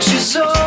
She's all